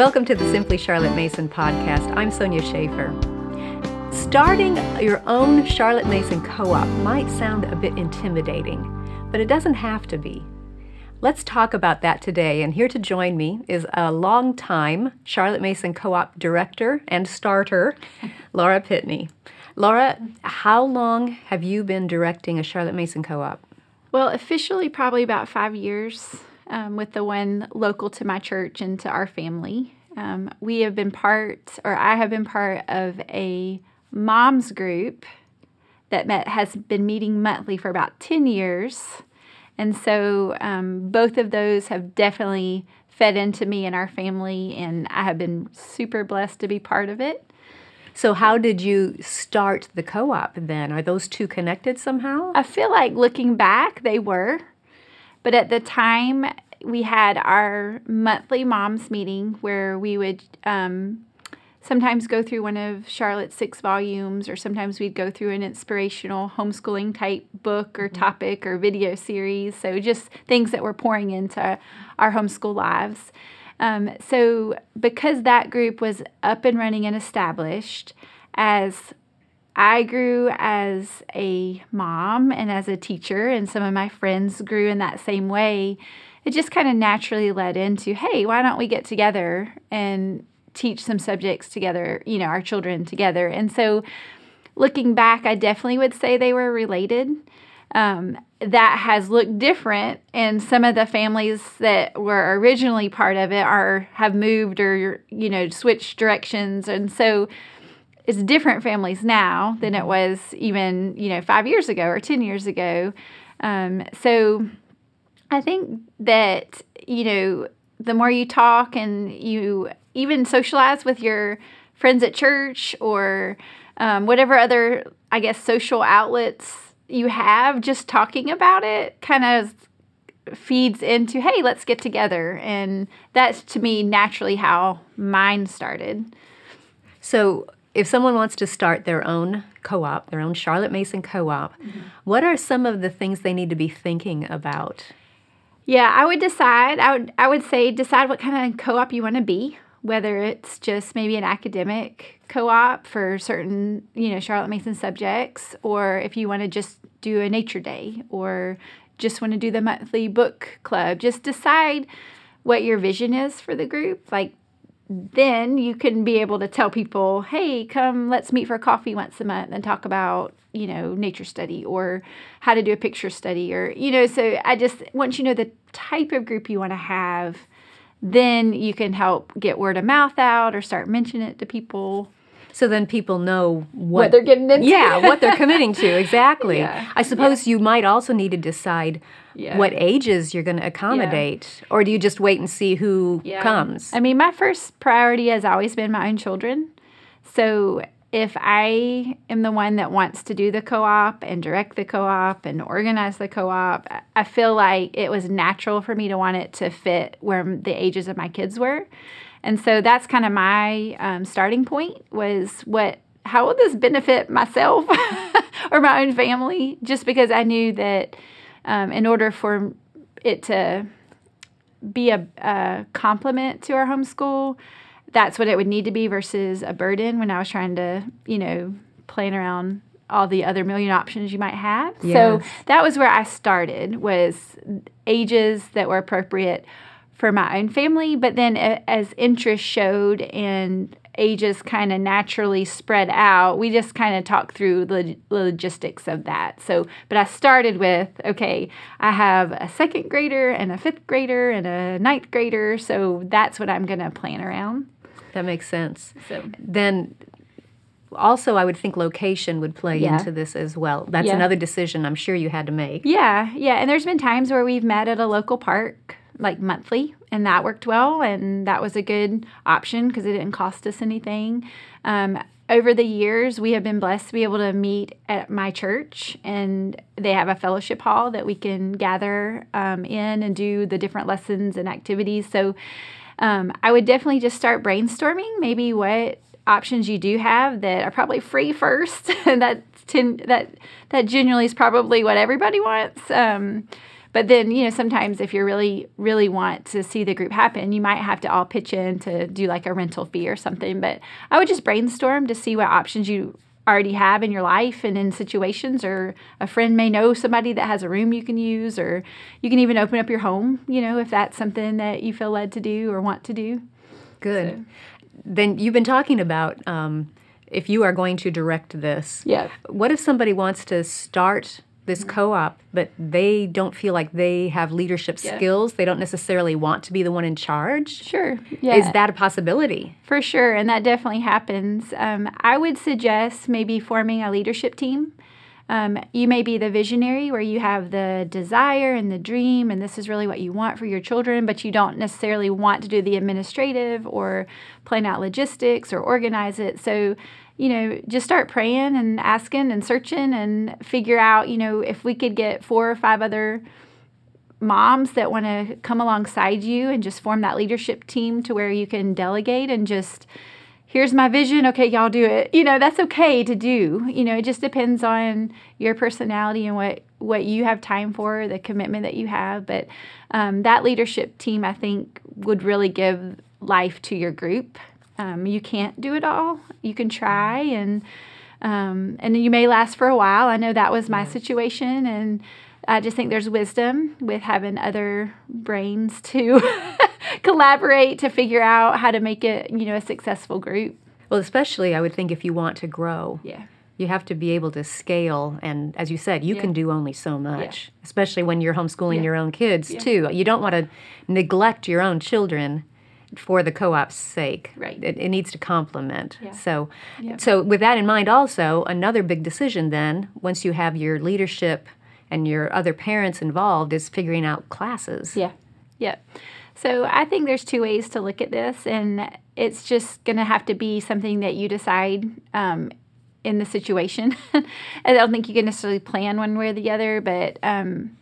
Welcome to the Simply Charlotte Mason podcast. I'm Sonya Shafer. Starting your own Charlotte Mason co op might sound a bit intimidating, but it doesn't have to be. Let's talk about that today. And here to join me is a long-time Charlotte Mason co op director and starter, Laura Pitney. Laura, how long have you been directing a Charlotte Mason co op? Well, officially, probably about five years um, with the one local to my church and to our family. Um, we have been part, or I have been part of a mom's group that met, has been meeting monthly for about 10 years. And so um, both of those have definitely fed into me and our family, and I have been super blessed to be part of it. So, how did you start the co op then? Are those two connected somehow? I feel like looking back, they were. But at the time, we had our monthly moms meeting where we would um, sometimes go through one of Charlotte's six volumes, or sometimes we'd go through an inspirational homeschooling type book or mm-hmm. topic or video series. So just things that were pouring into our homeschool lives. Um, so because that group was up and running and established, as I grew as a mom and as a teacher, and some of my friends grew in that same way. It just kind of naturally led into, hey, why don't we get together and teach some subjects together, you know, our children together. And so looking back, I definitely would say they were related. Um, that has looked different and some of the families that were originally part of it are have moved or you know switched directions and so it's different families now than it was even you know five years ago or ten years ago um, so i think that you know the more you talk and you even socialize with your friends at church or um, whatever other, I guess, social outlets you have, just talking about it kind of feeds into, hey, let's get together. And that's to me naturally how mine started. So, if someone wants to start their own co op, their own Charlotte Mason co op, mm-hmm. what are some of the things they need to be thinking about? Yeah, I would decide. I would I would say decide what kind of co-op you want to be whether it's just maybe an academic co-op for certain you know charlotte mason subjects or if you want to just do a nature day or just want to do the monthly book club just decide what your vision is for the group like then you can be able to tell people hey come let's meet for coffee once a month and talk about you know nature study or how to do a picture study or you know so i just once you know the type of group you want to have then you can help get word of mouth out or start mentioning it to people. So then people know what, what they're getting into. Yeah, what they're committing to. Exactly. Yeah. I suppose yeah. you might also need to decide yeah. what ages you're going to accommodate, or do you just wait and see who comes? I mean, my first priority has always been my own children. So if I am the one that wants to do the co op and direct the co op and organize the co op, I feel like it was natural for me to want it to fit where the ages of my kids were. And so that's kind of my um, starting point was what, how will this benefit myself or my own family? Just because I knew that um, in order for it to be a, a complement to our homeschool, that's what it would need to be versus a burden when I was trying to, you know, playing around all the other million options you might have. Yes. So that was where I started was ages that were appropriate for my own family, but then as interest showed and ages kind of naturally spread out, we just kind of talked through the logistics of that. So, but I started with okay, I have a second grader and a fifth grader and a ninth grader, so that's what I'm going to plan around. That makes sense. So then also I would think location would play yeah. into this as well. That's yeah. another decision I'm sure you had to make. Yeah, yeah. And there's been times where we've met at a local park like monthly and that worked well and that was a good option because it didn't cost us anything. Um, over the years, we have been blessed to be able to meet at my church, and they have a fellowship hall that we can gather um, in and do the different lessons and activities. So um, I would definitely just start brainstorming maybe what options you do have that are probably free first, that ten, that that generally is probably what everybody wants. Um, But then, you know, sometimes if you really, really want to see the group happen, you might have to all pitch in to do like a rental fee or something. But I would just brainstorm to see what options you already have in your life and in situations or a friend may know somebody that has a room you can use or you can even open up your home you know if that's something that you feel led to do or want to do good so. then you've been talking about um, if you are going to direct this yeah what if somebody wants to start this mm-hmm. co-op but they don't feel like they have leadership yeah. skills. They don't necessarily want to be the one in charge. Sure. Yeah. is that a possibility? For sure and that definitely happens. Um, i would suggest maybe forming a leadership team. Um, you may be the visionary where you have the desire and the dream, and this is really what you want for your children, but you don't necessarily want to do the administrative or plan out logistics or organize it. So you know, just start praying and asking and searching and figure out, you know, if we could get four or five other moms that want to come alongside you and just form that leadership team to where you can delegate and just here's my vision. Okay y'all do it. You know that's okay to do. You know it just depends on your personality and what what you have time for the commitment that you have. But um, that leadership team i think would really give life to your group um, you can't do it all. You can try, and um, and you may last for a while. I know that was my situation, and I just think there's wisdom with having other brains to collaborate to figure out how to make it, you know, a successful group. Well, especially I would think if you want to grow. Yeah. You have to be able to scale, and as you said, you yeah. can do only so much, yeah. especially when you're homeschooling yeah. your own kids too. You don't want to neglect your own children for the co-op's sake. Right. It, it needs to complement. Yeah. So, so with that in mind, also another big decision then, once you have your leadership and your other parents involved, is figuring out classes. Yeah. Yeah. So I think there's two ways to look at this, and it's just going to have to be something that you decide um, in the situation. I don't think you can necessarily plan one way or the other, but um,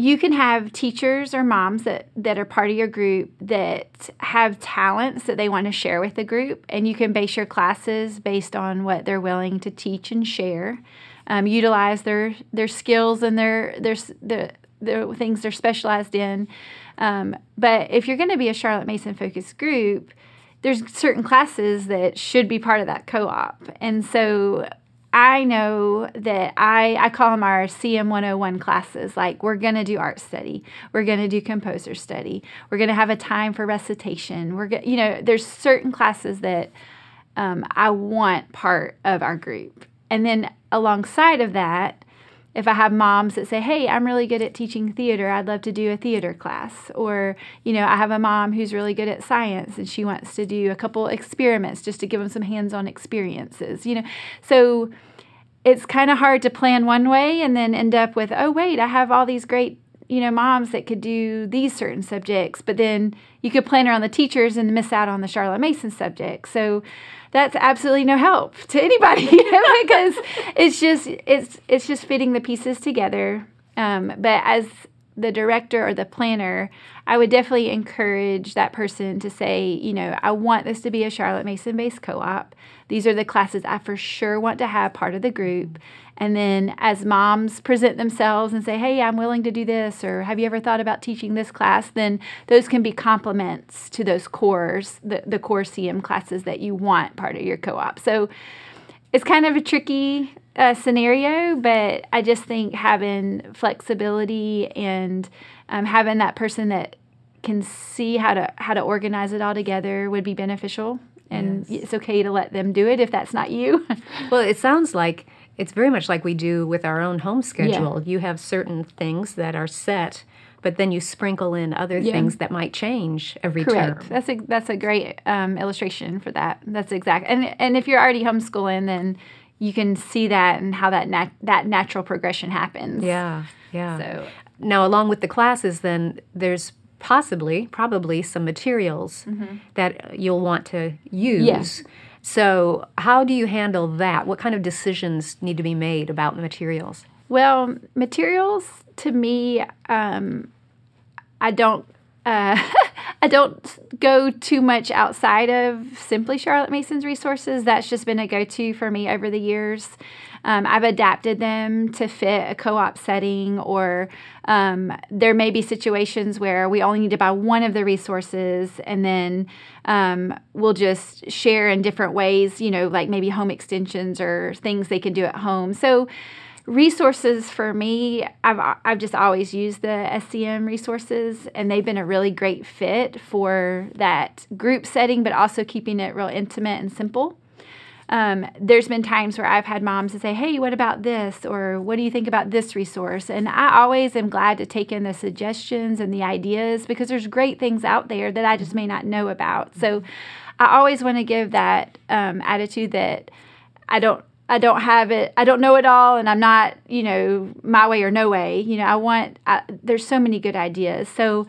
you can have teachers or moms that, that are part of your group that have talents that they want to share with the group, and you can base your classes based on what they're willing to teach and share. Um, utilize their their skills and their their the the things they're specialized in. Um, but if you're going to be a Charlotte Mason focused group, there's certain classes that should be part of that co-op, and so I know that I, I call them our CM 101 classes. Like, we're going to do art study, we're going to do composer study, we're going to have a time for recitation. We're going you know, there's certain classes that um, I want part of our group. And then alongside of that, if I have moms that say, "Hey, I'm really good at teaching theater. I'd love to do a theater class." Or, you know, I have a mom who's really good at science and she wants to do a couple experiments just to give them some hands-on experiences, you know. So it's kind of hard to plan one way and then end up with, "Oh, wait, I have all these great you know, moms that could do these certain subjects, but then you could plan around the teachers and miss out on the Charlotte Mason subject. So that's absolutely no help to anybody because it's just it's it's just fitting the pieces together. Um, but as the director or the planner, I would definitely encourage that person to say, you know, I want this to be a Charlotte Mason based co op. These are the classes I for sure want to have part of the group. And then as moms present themselves and say, hey, I'm willing to do this, or have you ever thought about teaching this class? Then those can be complements to those cores, the, the core CM classes that you want part of your co op. So it's kind of a tricky uh, scenario, but I just think having flexibility and um, having that person that can see how to how to organize it all together would be beneficial. And yes. it's okay to let them do it if that's not you. well, it sounds like it's very much like we do with our own home schedule. Yeah. You have certain things that are set, but then you sprinkle in other yeah. things that might change every Correct. term. That's a that's a great um, illustration for that. That's exact. And and if you're already homeschooling, then you can see that and how that nat- that natural progression happens. Yeah, yeah. So now, along with the classes, then there's possibly, probably some materials mm-hmm. that you'll want to use. Yes. So, how do you handle that? What kind of decisions need to be made about the materials? Well, materials to me, um, I don't. Uh, I don't go too much outside of simply Charlotte Mason's resources. That's just been a go to for me over the years. Um, I've adapted them to fit a co op setting, or um, there may be situations where we only need to buy one of the resources and then um, we'll just share in different ways, you know, like maybe home extensions or things they can do at home. So, resources for me I've, I've just always used the scm resources and they've been a really great fit for that group setting but also keeping it real intimate and simple um, there's been times where I've had moms to say, Hey, what about this? Or what do you think about this resource? And I always am glad to take in the suggestions and the ideas because there's great things out there that I just may not know about. So I always want to give that um, attitude that I don't. I don't have it. I don't know it all, and I'm not, you know, my way or no way. You know, I want. I, there's so many good ideas. So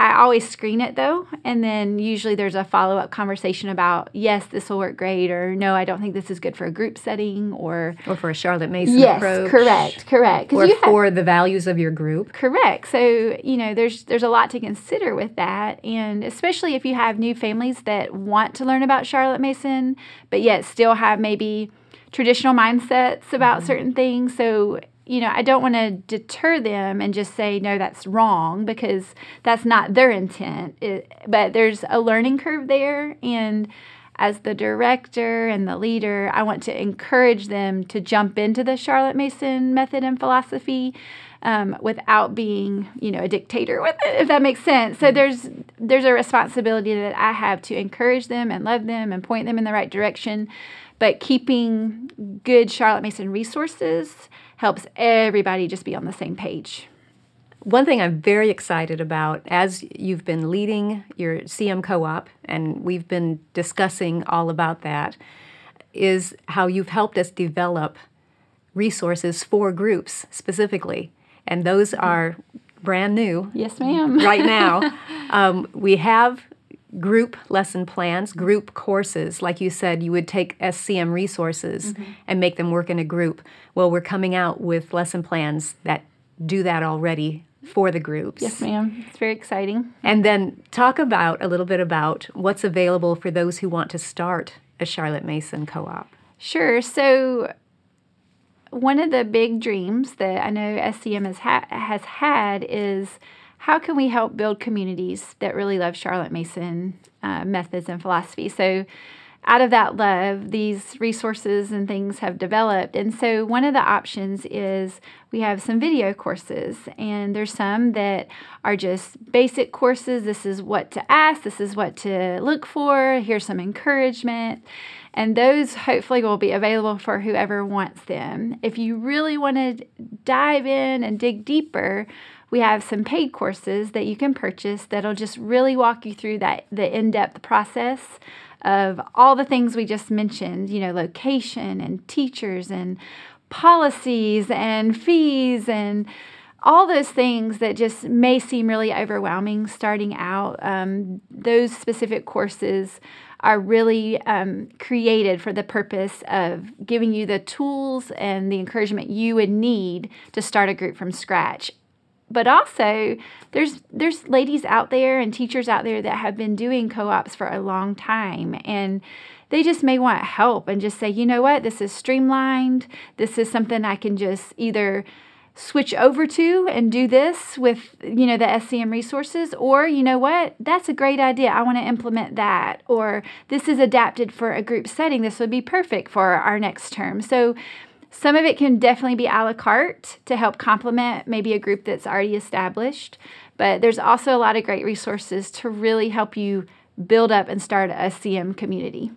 I always screen it though, and then usually there's a follow up conversation about yes, this will work great, or no, I don't think this is good for a group setting, or or for a Charlotte Mason yes, approach. correct, correct, or for have, the values of your group. Correct. So you know, there's there's a lot to consider with that, and especially if you have new families that want to learn about Charlotte Mason, but yet still have maybe traditional mindsets about mm-hmm. certain things. So you know, I don't want to deter them and just say, no, that's wrong because that's not their intent. It, but there's a learning curve there. And as the director and the leader, I want to encourage them to jump into the Charlotte Mason method and philosophy. Um, without being, you know, a dictator with it, if that makes sense. So mm-hmm. there's there's a responsibility that I have to encourage them and love them and point them in the right direction, but keeping good Charlotte Mason resources helps everybody just be on the same page. One thing I'm very excited about as you've been leading your CM co op, and we've been discussing all about that, is how you've helped us develop resources for groups specifically. And those are brand new. Yes, ma'am. right now. Um, we have group lesson plans, group courses. Like you said, you would take SCM resources mm-hmm. and make them work in a group. Well, we're coming out with lesson plans that do that already for the groups. Yes, ma'am. It's very exciting. And then talk about a little bit about what's available for those who want to start a Charlotte Mason co op. Sure. So, one of the big dreams that I know SCM has, ha- has had is how can we help build communities that really love Charlotte Mason uh, methods and philosophy? So, out of that love, these resources and things have developed. And so, one of the options is we have some video courses, and there's some that are just basic courses. This is what to ask, this is what to look for, here's some encouragement. And those hopefully will be available for whoever wants them. If you really want to dive in and dig deeper, we have some paid courses that you can purchase that'll just really walk you through that the in-depth process of all the things we just mentioned, you know, location and teachers and policies and fees and all those things that just may seem really overwhelming starting out. Um, those specific courses are really um, created for the purpose of giving you the tools and the encouragement you would need to start a group from scratch but also there's there's ladies out there and teachers out there that have been doing co-ops for a long time and they just may want help and just say you know what? This is streamlined. This is something i can just either switch over to and do this with you know the scm resources or you know what? That's a great idea. I want to implement that or this is adapted for a group setting. This would be perfect for our next term. So some of it can definitely be a la carte to help complement maybe a group that's already established, but there's also a lot of great resources to really help you build up and start a CM community.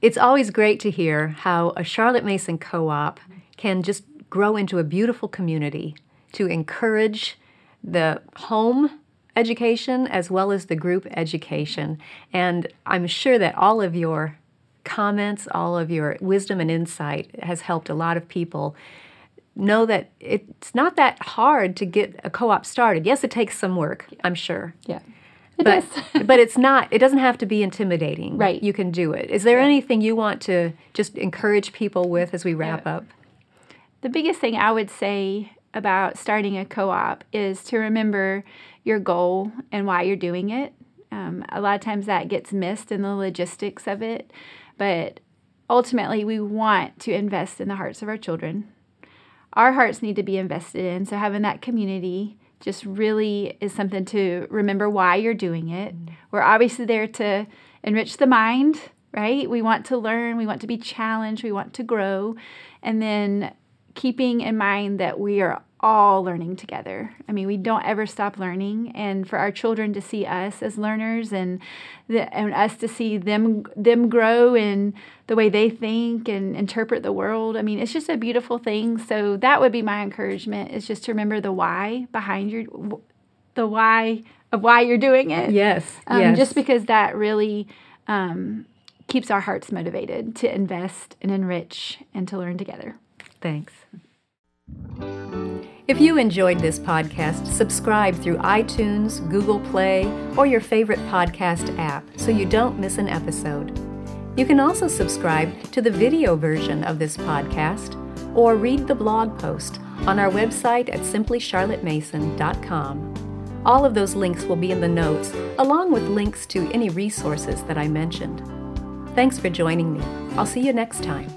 It's always great to hear how a Charlotte Mason co op can just grow into a beautiful community to encourage the home education as well as the group education. And I'm sure that all of your comments, all of your wisdom and insight has helped a lot of people know that it's not that hard to get a co-op started. Yes, it takes some work, I'm sure. Yeah. It but, but it's not it doesn't have to be intimidating. Right. You can do it. Is there yeah. anything you want to just encourage people with as we wrap yeah. up? The biggest thing I would say about starting a co-op is to remember your goal and why you're doing it Um, a lot of times that gets missed in the logistics of it, but ultimately we want to invest in the hearts of our children. Our hearts need to be invested in, so having that community just really is something to remember why you're doing it. Mm-hmm. We're obviously there to enrich the mind, right? We want to learn, we want to be challenged, we want to grow, and then keeping in mind that we are all learning together. I mean, we don't ever stop learning, and for our children to see us as learners, and the, and us to see them them grow in the way they think and interpret the world. I mean, it's just a beautiful thing. So that would be my encouragement: is just to remember the why behind your the why of why you're doing it. Yes, Um, yes. Just because that really um, keeps our hearts motivated to invest and enrich and to learn together. Thanks. If you enjoyed this podcast, subscribe through iTunes, Google Play, or your favorite podcast app so you don't miss an episode. You can also subscribe to the video version of this podcast or read the blog post on our website at simplycharlottemason.com. All of those links will be in the notes, along with links to any resources that I mentioned. Thanks for joining me. I'll see you next time.